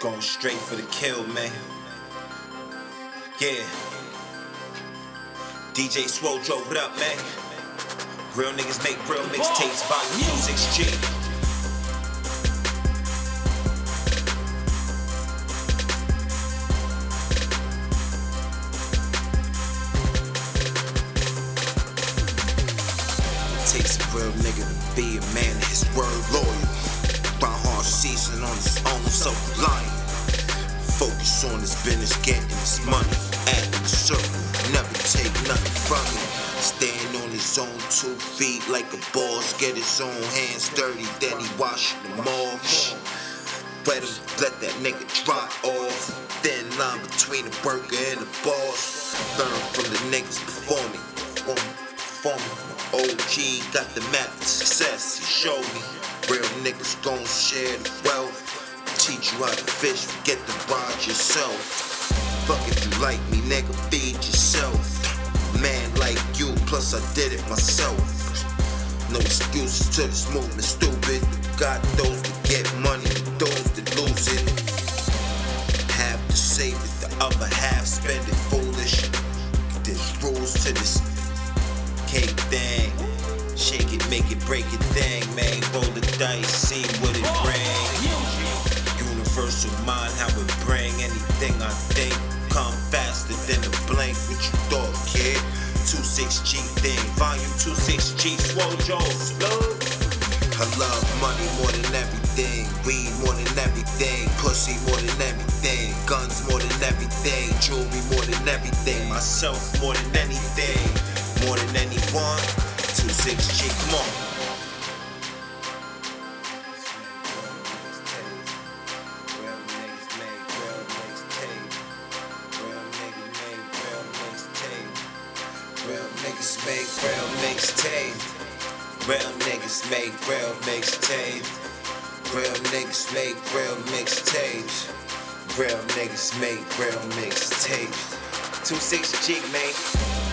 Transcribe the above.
Going straight for the kill, man. Yeah. DJ Swole drove it up, man. Real niggas make real mixtapes, volume 6G. Takes a real nigga to be a man his word loyal. Grind hard season on his own self reliant. Focus on his business, getting his money. In the circle, never take nothing from it. Stand on his own two feet like a boss. Get his own hands dirty, then he wash them off. Let him let that nigga dry off. Thin line between the worker and the boss. Learn from the niggas before me. Boom. OG got the map to success. He showed me real niggas gon' share the wealth. Teach you how to fish, forget to ride yourself. Fuck if you like me, nigga, feed yourself. Man like you, plus I did it myself. No excuses to this movement, stupid. Got those that get money, those that lose it. Half to save it, the other half spend it foolish. There's rules to this cake thing. Shake it, make it, break it thing, man. Roll the dice, see what it Universal mind, how it bring anything I think. Come faster than a blink. What you thought, kid? 26G thing, volume 26G, swole Jones, love. I love money more than everything, weed more than everything, pussy more than everything, guns more than everything, jewelry more than everything, myself more than anything, more than anyone. 26G, come on. Real niggas make real mixtape. Real niggas make real mixtape. Real niggas make real mixtapes. Real niggas make real mixtapes. 26 G, man.